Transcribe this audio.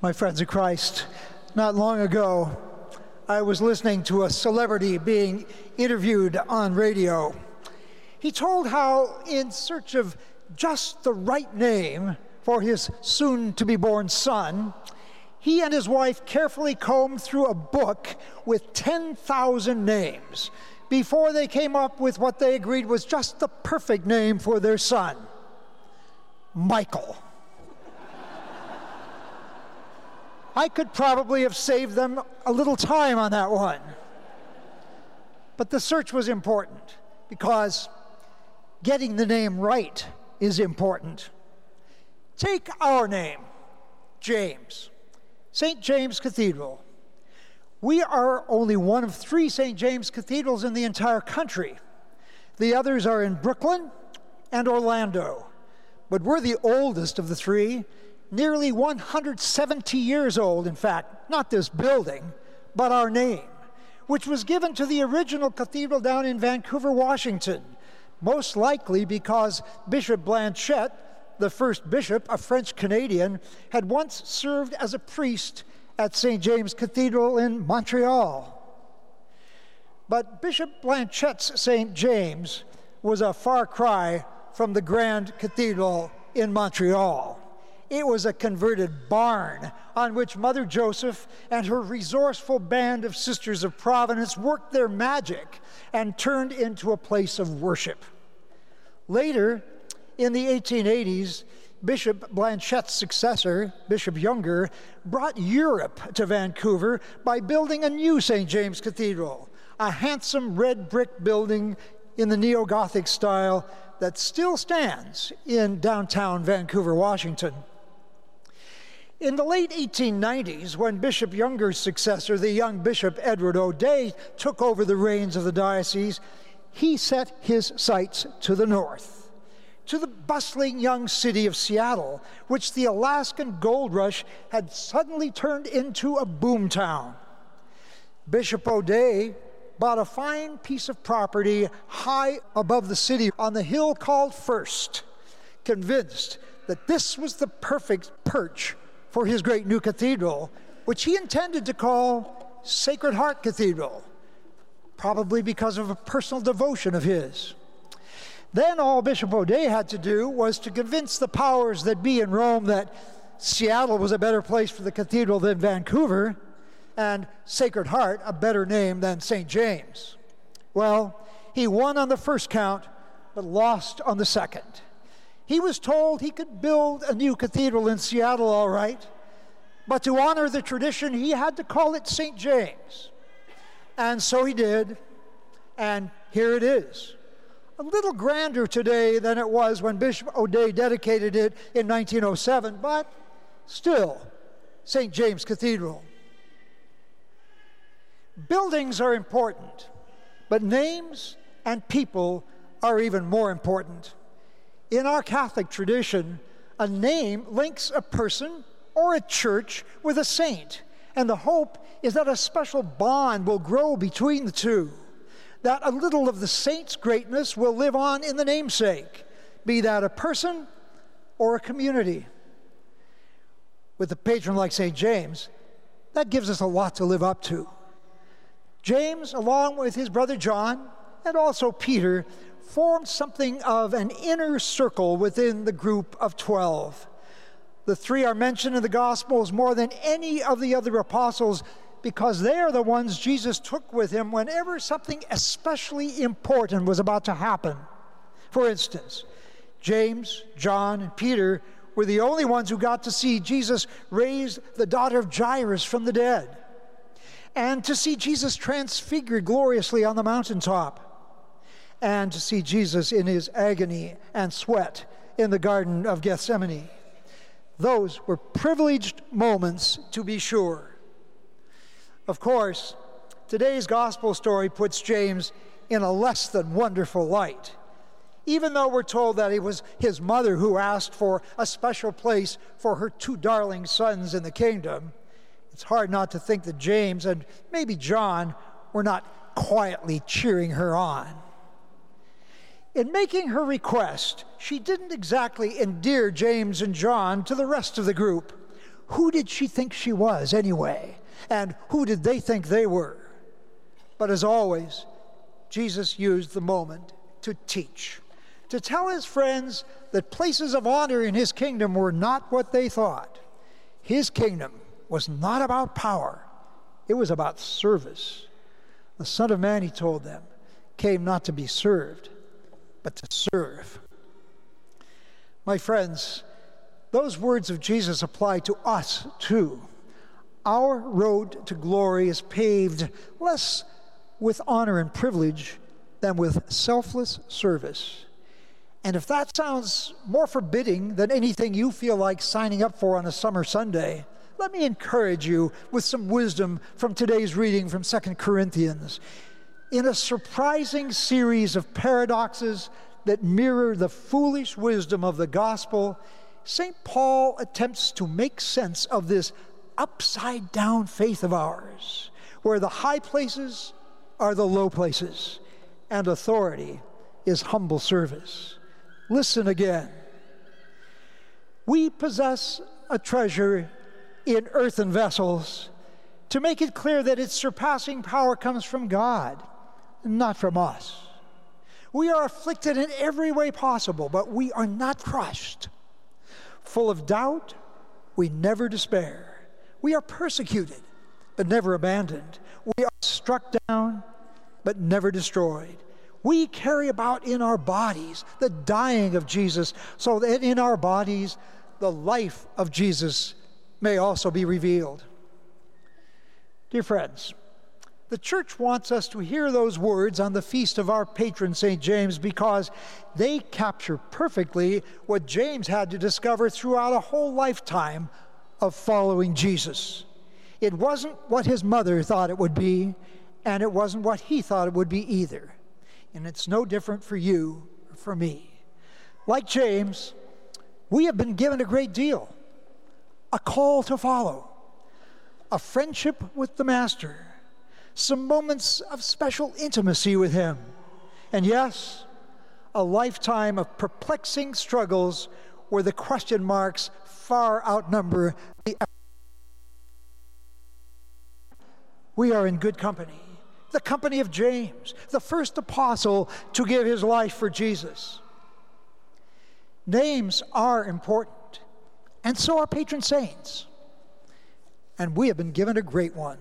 My friends in Christ, not long ago, I was listening to a celebrity being interviewed on radio. He told how, in search of just the right name for his soon to be born son, he and his wife carefully combed through a book with 10,000 names before they came up with what they agreed was just the perfect name for their son Michael. I could probably have saved them a little time on that one. But the search was important because getting the name right is important. Take our name, James, St. James Cathedral. We are only one of three St. James cathedrals in the entire country. The others are in Brooklyn and Orlando. But we're the oldest of the three, nearly 170 years old, in fact, not this building, but our name, which was given to the original cathedral down in Vancouver, Washington, most likely because Bishop Blanchet, the first bishop, a French Canadian, had once served as a priest at St. James Cathedral in Montreal. But Bishop Blanchet's St. James was a far cry from the Grand Cathedral in Montreal. It was a converted barn on which Mother Joseph and her resourceful band of Sisters of Providence worked their magic and turned into a place of worship. Later, in the 1880s, Bishop Blanchet's successor, Bishop Junger, brought Europe to Vancouver by building a new St. James Cathedral, a handsome red brick building in the neo Gothic style that still stands in downtown Vancouver, Washington. In the late 1890s, when Bishop Junger's successor, the young Bishop Edward O'Dea, took over the reins of the diocese, he set his sights to the north, to the bustling young city of Seattle, which the Alaskan gold rush had suddenly turned into a boomtown. Bishop O'Dea bought a fine piece of property high above the city on the hill called First, convinced that this was the perfect perch for his great new cathedral, which he intended to call Sacred Heart Cathedral, probably because of a personal devotion of his. Then all Bishop O'Dea had to do was to convince the powers that be in Rome that Seattle was a better place for the cathedral than Vancouver and Sacred Heart a better name than St. James. Well, he won on the first count, but lost on the second. He was told he could build a new cathedral in Seattle, all right, but to honor the tradition, he had to call it St. James. And so he did, and here it is. A little grander today than it was when Bishop O'Dea dedicated it in 1907, but still, St. James Cathedral. Buildings are important, but names and people are even more important. In our Catholic tradition, a name links a person or a church with a saint, and the hope is that a special bond will grow between the two, that a little of the saint's greatness will live on in the namesake, be that a person or a community. With a patron like St. James, that gives us a lot to live up to. James, along with his brother John and also Peter, formed something of an inner circle within the group of 12. The three are mentioned in the Gospels more than any of the other apostles because they are the ones Jesus took with him whenever something especially important was about to happen. For instance, James, John, and Peter were the only ones who got to see Jesus raise the daughter of Jairus from the dead and to see Jesus transfigured gloriously on the mountaintop, and to see Jesus in his agony and sweat in the Garden of Gethsemane. Those were privileged moments, to be sure. Of course, today's gospel story puts James in a less than wonderful light. Even though we're told that it was his mother who asked for a special place for her two darling sons in the kingdom, it's hard not to think that James and maybe John were not quietly cheering her on. In making her request, she didn't exactly endear James and John to the rest of the group, who did she think she was anyway? And who did they think they were? But as always, Jesus used the moment to teach, to tell his friends that places of honor in his kingdom were not what they thought. His kingdom was not about power, it was about service. The Son of Man, he told them, came not to be served, but to serve. My friends, those words of Jesus apply to us too. Our road to glory is paved less with honor and privilege than with selfless service. And if that sounds more forbidding than anything you feel like signing up for on a summer Sunday, let me encourage you with some wisdom from today's reading from 2 Corinthians. In a surprising series of paradoxes that mirror the foolish wisdom of the gospel, St. Paul attempts to make sense of this upside down faith of ours, where the high places are the low places, and authority is humble service. Listen again. We possess a treasure in earthen vessels to make it clear that its surpassing power comes from God, not from us. We are afflicted in every way possible, but we are not crushed. Full of doubt, we never despair. We are persecuted, but never abandoned. We are struck down, but never destroyed. We carry about in our bodies the dying of Jesus, so that in our bodies the life of Jesus may also be revealed. Dear friends, the church wants us to hear those words on the feast of our patron St. James because they capture perfectly what James had to discover throughout a whole lifetime of following Jesus. It wasn't what his mother thought it would be, and it wasn't what he thought it would be either. And it's no different for you or for me. Like James, we have been given a great deal a call to follow, a friendship with the Master, some moments of special intimacy with Him, and yes, a lifetime of perplexing struggles where the question marks far outnumber the. We are in good company, the company of James, the first apostle to give his life for Jesus. Names are important, and so are patron saints. And we have been given a great one